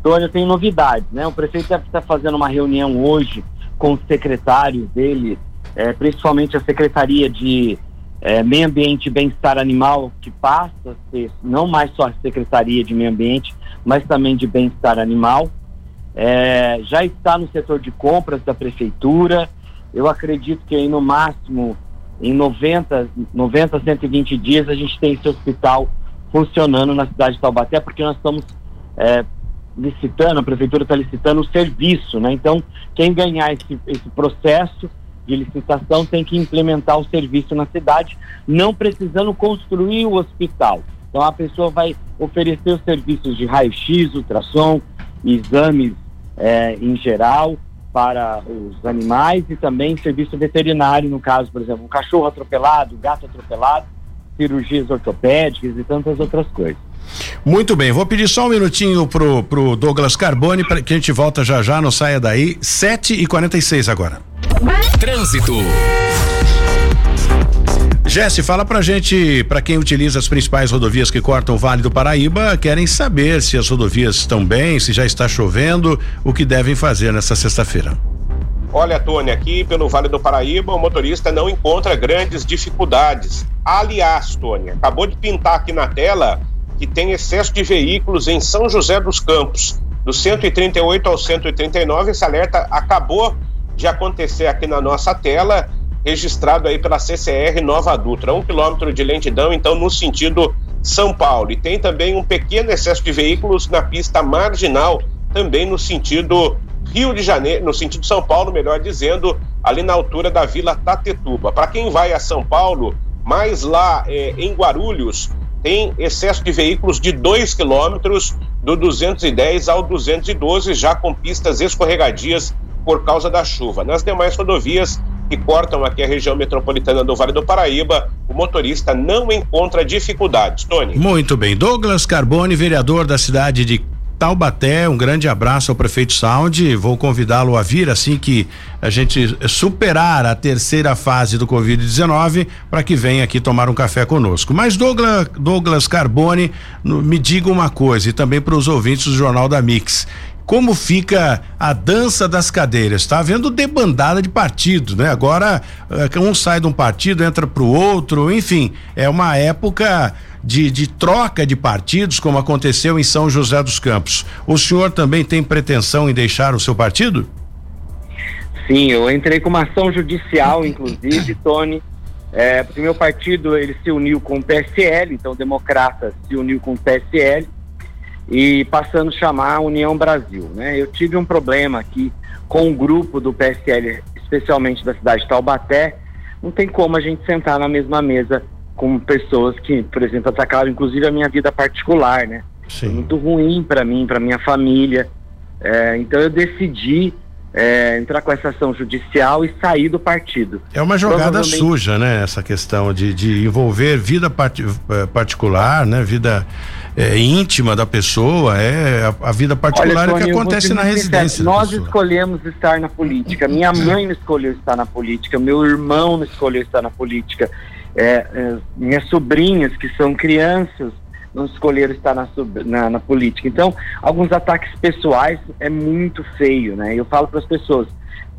Tônia, tem novidades, né? O prefeito deve estar fazendo uma reunião hoje com os secretários dele, é, principalmente a Secretaria de é, Meio Ambiente e Bem-Estar Animal, que passa a ser não mais só a Secretaria de Meio Ambiente, mas também de Bem-Estar Animal. É, já está no setor de compras da Prefeitura. Eu acredito que aí no máximo em 90, 90, 120 dias a gente tem esse hospital funcionando na cidade de Taubaté, porque nós estamos é, licitando, a prefeitura está licitando o serviço, né? Então, quem ganhar esse, esse processo de licitação tem que implementar o serviço na cidade, não precisando construir o hospital. Então, a pessoa vai oferecer os serviços de raio-x, ultrassom, exames é, em geral para os animais e também serviço veterinário, no caso, por exemplo, um cachorro atropelado, um gato atropelado, cirurgias ortopédicas e tantas outras coisas. Muito bem, vou pedir só um minutinho pro, pro Douglas Carbone para que a gente volta já já, não saia daí. 7 e 46 agora. Trânsito. Jesse, fala pra gente, para quem utiliza as principais rodovias que cortam o Vale do Paraíba, querem saber se as rodovias estão bem, se já está chovendo, o que devem fazer nessa sexta-feira. Olha, Tony, aqui pelo Vale do Paraíba, o motorista não encontra grandes dificuldades. Aliás, Tony, acabou de pintar aqui na tela que tem excesso de veículos em São José dos Campos. Do 138 ao 139, esse alerta acabou de acontecer aqui na nossa tela, registrado aí pela CCR Nova Dutra. Um quilômetro de lentidão, então, no sentido São Paulo. E tem também um pequeno excesso de veículos na pista marginal, também no sentido Rio de Janeiro, no sentido São Paulo, melhor dizendo, ali na altura da Vila Tatetuba. Para quem vai a São Paulo, mais lá é, em Guarulhos, tem excesso de veículos de 2 quilômetros do 210 ao 212, já com pistas escorregadias por causa da chuva. Nas demais rodovias que cortam aqui a região metropolitana do Vale do Paraíba, o motorista não encontra dificuldades. Tony. Muito bem. Douglas Carbone, vereador da cidade de Taubaté, um grande abraço ao prefeito Saúde. Vou convidá-lo a vir assim que a gente superar a terceira fase do Covid-19 para que venha aqui tomar um café conosco. Mas Douglas, Douglas Carbone, me diga uma coisa e também para os ouvintes do Jornal da Mix como fica a dança das cadeiras. Está havendo debandada de partidos, né? Agora eh, um sai de um partido, entra para o outro, enfim, é uma época de, de troca de partidos, como aconteceu em São José dos Campos. O senhor também tem pretensão em deixar o seu partido? Sim, eu entrei com uma ação judicial, inclusive, Tony, é, porque meu partido ele se uniu com o PSL, então o Democrata se uniu com o PSL e passando a chamar União Brasil. Né? Eu tive um problema aqui com o um grupo do PSL, especialmente da cidade de Taubaté. Não tem como a gente sentar na mesma mesa com pessoas que, por exemplo, atacaram inclusive a minha vida particular, né? Sim. Foi muito ruim para mim, para minha família. É, então eu decidi é, entrar com essa ação judicial e sair do partido. É uma jogada suja, né? Essa questão de, de envolver vida part, eh, particular, né? Vida é, íntima da pessoa, é a, a vida particular Olha, Tony, que acontece na residência. Nós escolhemos estar na política. Minha mãe me escolheu estar na política, meu irmão me escolheu estar na política. É, é, minhas sobrinhas, que são crianças, não escolheram estar na, na, na, política. Então, alguns ataques pessoais é muito feio, né? Eu falo para as pessoas,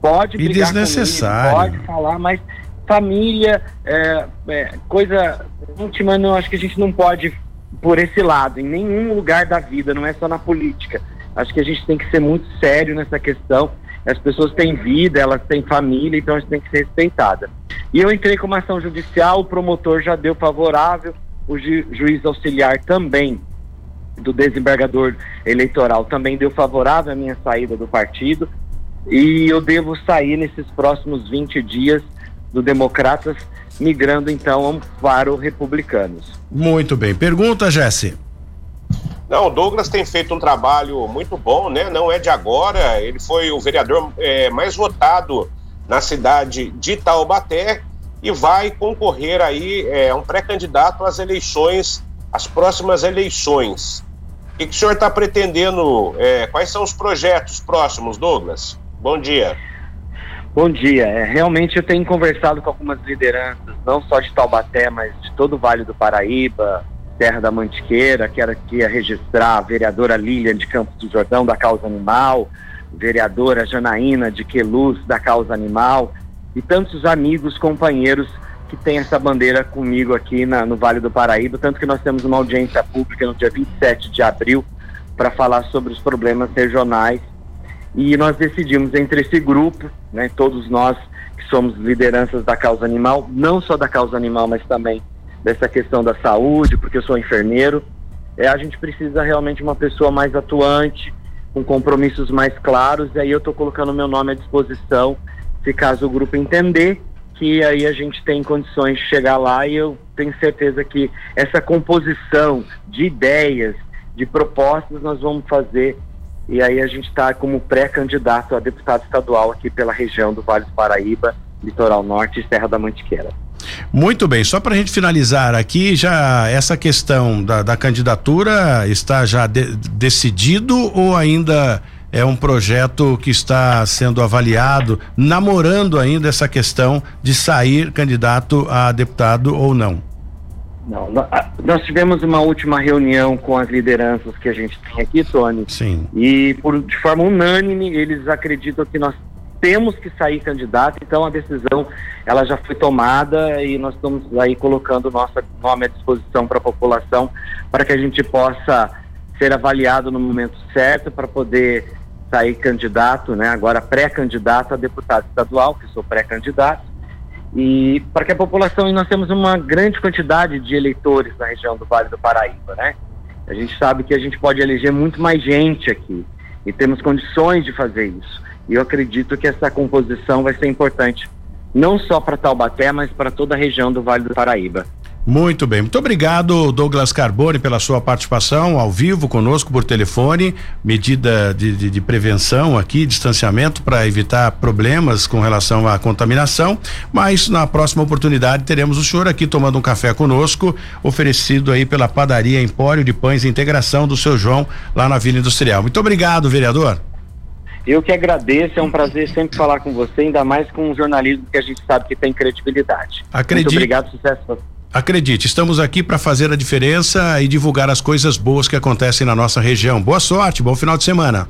pode e brigar desnecessário. Comigo, pode falar, mas família, é, é, coisa íntima, não, acho que a gente não pode por esse lado, em nenhum lugar da vida, não é só na política. Acho que a gente tem que ser muito sério nessa questão. As pessoas têm vida, elas têm família, então a gente tem que ser respeitada. E eu entrei com uma ação judicial, o promotor já deu favorável, o ju juiz auxiliar também do desembargador eleitoral também deu favorável à minha saída do partido e eu devo sair nesses próximos 20 dias do Democratas, migrando então para o Republicanos. Muito bem. Pergunta, Jesse. Não, o Douglas tem feito um trabalho muito bom, né? Não é de agora. Ele foi o vereador é, mais votado na cidade de Taubaté e vai concorrer aí, é um pré-candidato às eleições, às próximas eleições. O que, que o senhor está pretendendo? É, quais são os projetos próximos, Douglas? Bom dia. Bom dia. É, realmente eu tenho conversado com algumas lideranças, não só de Taubaté, mas de todo o Vale do Paraíba, Terra da Mantiqueira. Quero aqui registrar a vereadora Lilian de Campos do Jordão, da Causa Animal, vereadora Janaína de Queluz, da Causa Animal e tantos amigos, companheiros que têm essa bandeira comigo aqui na, no Vale do Paraíba, tanto que nós temos uma audiência pública no dia 27 de abril para falar sobre os problemas regionais e nós decidimos entre esse grupo, né, todos nós que somos lideranças da causa animal, não só da causa animal, mas também dessa questão da saúde, porque eu sou enfermeiro, é, a gente precisa realmente uma pessoa mais atuante, com compromissos mais claros, e aí eu estou colocando meu nome à disposição se caso o grupo entender que aí a gente tem condições de chegar lá e eu tenho certeza que essa composição de ideias, de propostas nós vamos fazer e aí a gente está como pré-candidato a deputado estadual aqui pela região do Vale do Paraíba, Litoral Norte e Serra da Mantiqueira. Muito bem, só para a gente finalizar aqui, já essa questão da, da candidatura está já de, decidido ou ainda é um projeto que está sendo avaliado, namorando ainda essa questão de sair candidato a deputado ou não? Não, nós tivemos uma última reunião com as lideranças que a gente tem aqui, Tony. Sim. E por, de forma unânime, eles acreditam que nós temos que sair candidato, então a decisão ela já foi tomada e nós estamos aí colocando nossa nome à disposição para a população para que a gente possa ser avaliado no momento certo para poder sair candidato, né? Agora pré-candidato a deputado estadual, que sou pré-candidato, e para que a população, e nós temos uma grande quantidade de eleitores na região do Vale do Paraíba, né? A gente sabe que a gente pode eleger muito mais gente aqui e temos condições de fazer isso. E eu acredito que essa composição vai ser importante não só para Taubaté, mas para toda a região do Vale do Paraíba. Muito bem, muito obrigado Douglas Carbone pela sua participação ao vivo conosco por telefone, medida de, de, de prevenção aqui, distanciamento para evitar problemas com relação à contaminação, mas na próxima oportunidade teremos o senhor aqui tomando um café conosco, oferecido aí pela padaria Empório de Pães Integração do seu João lá na Vila Industrial. Muito obrigado, vereador. Eu que agradeço, é um prazer sempre falar com você, ainda mais com um jornalismo que a gente sabe que tem credibilidade. Acredito. Muito obrigado, sucesso. Acredite, estamos aqui para fazer a diferença e divulgar as coisas boas que acontecem na nossa região. Boa sorte, bom final de semana.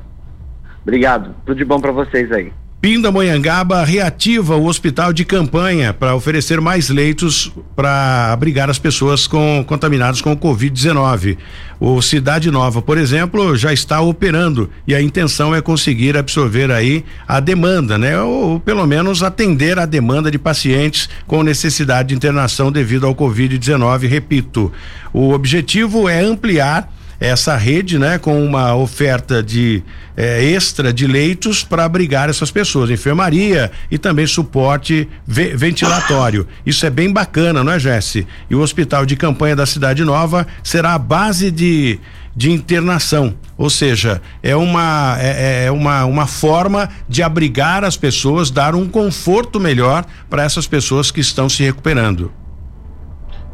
Obrigado, tudo de bom para vocês aí. Pindamonhangaba reativa o hospital de campanha para oferecer mais leitos para abrigar as pessoas com contaminadas com o Covid-19. O Cidade Nova, por exemplo, já está operando e a intenção é conseguir absorver aí a demanda, né? Ou, ou pelo menos atender a demanda de pacientes com necessidade de internação devido ao Covid-19. Repito, o objetivo é ampliar essa rede, né, com uma oferta de eh, extra de leitos para abrigar essas pessoas, enfermaria e também suporte ve ventilatório. Isso é bem bacana, não é, Jesse? E o hospital de campanha da Cidade Nova será a base de de internação. Ou seja, é uma, é, é uma, uma forma de abrigar as pessoas, dar um conforto melhor para essas pessoas que estão se recuperando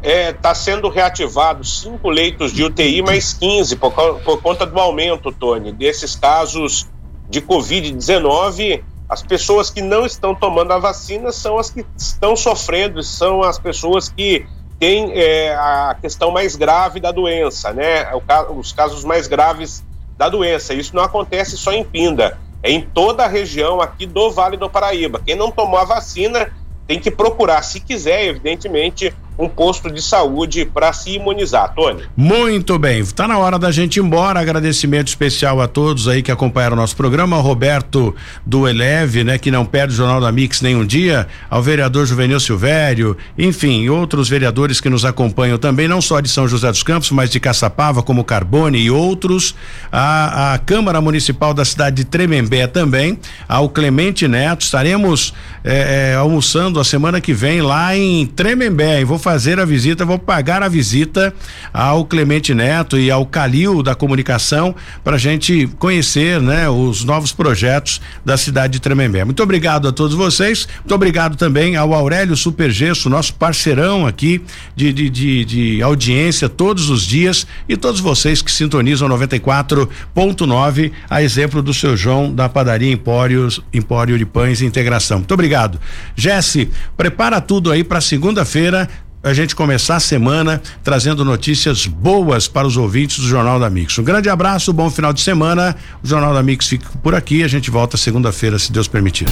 está é, tá sendo reativados cinco leitos de UTI mais 15 por, por conta do aumento, Tony, desses casos de Covid-19. As pessoas que não estão tomando a vacina são as que estão sofrendo, são as pessoas que têm é, a questão mais grave da doença, né? Os casos mais graves da doença. Isso não acontece só em Pinda, é em toda a região aqui do Vale do Paraíba. Quem não tomou a vacina tem que procurar, se quiser, evidentemente, um posto de saúde para se imunizar, Tony. Muito bem, está na hora da gente ir embora. Agradecimento especial a todos aí que acompanharam o nosso programa, Roberto do Eleve, né, que não perde o Jornal da Mix nenhum dia, ao vereador Juvenil Silvério, enfim, outros vereadores que nos acompanham também, não só de São José dos Campos, mas de Caçapava, como Carbone e outros, a, a Câmara Municipal da cidade de Tremembé também, ao Clemente Neto, estaremos é, é, almoçando a semana que vem lá em Tremembé, e vou fazer a visita, vou pagar a visita ao Clemente Neto e ao Calil da comunicação para a gente conhecer, né, os novos projetos da cidade de Tremembé. Muito obrigado a todos vocês, muito obrigado também ao Aurélio Supergesso, nosso parceirão aqui de, de, de, de audiência todos os dias e todos vocês que sintonizam 94.9, a exemplo do seu João da padaria Empórios, Empório de Pães e Integração. Muito obrigado. Jesse, prepara tudo aí para segunda-feira a gente começar a semana trazendo notícias boas para os ouvintes do Jornal da Mix. Um grande abraço, bom final de semana. O Jornal da Mix fica por aqui. A gente volta segunda-feira, se Deus permitir.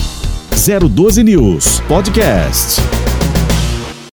012 News Podcast.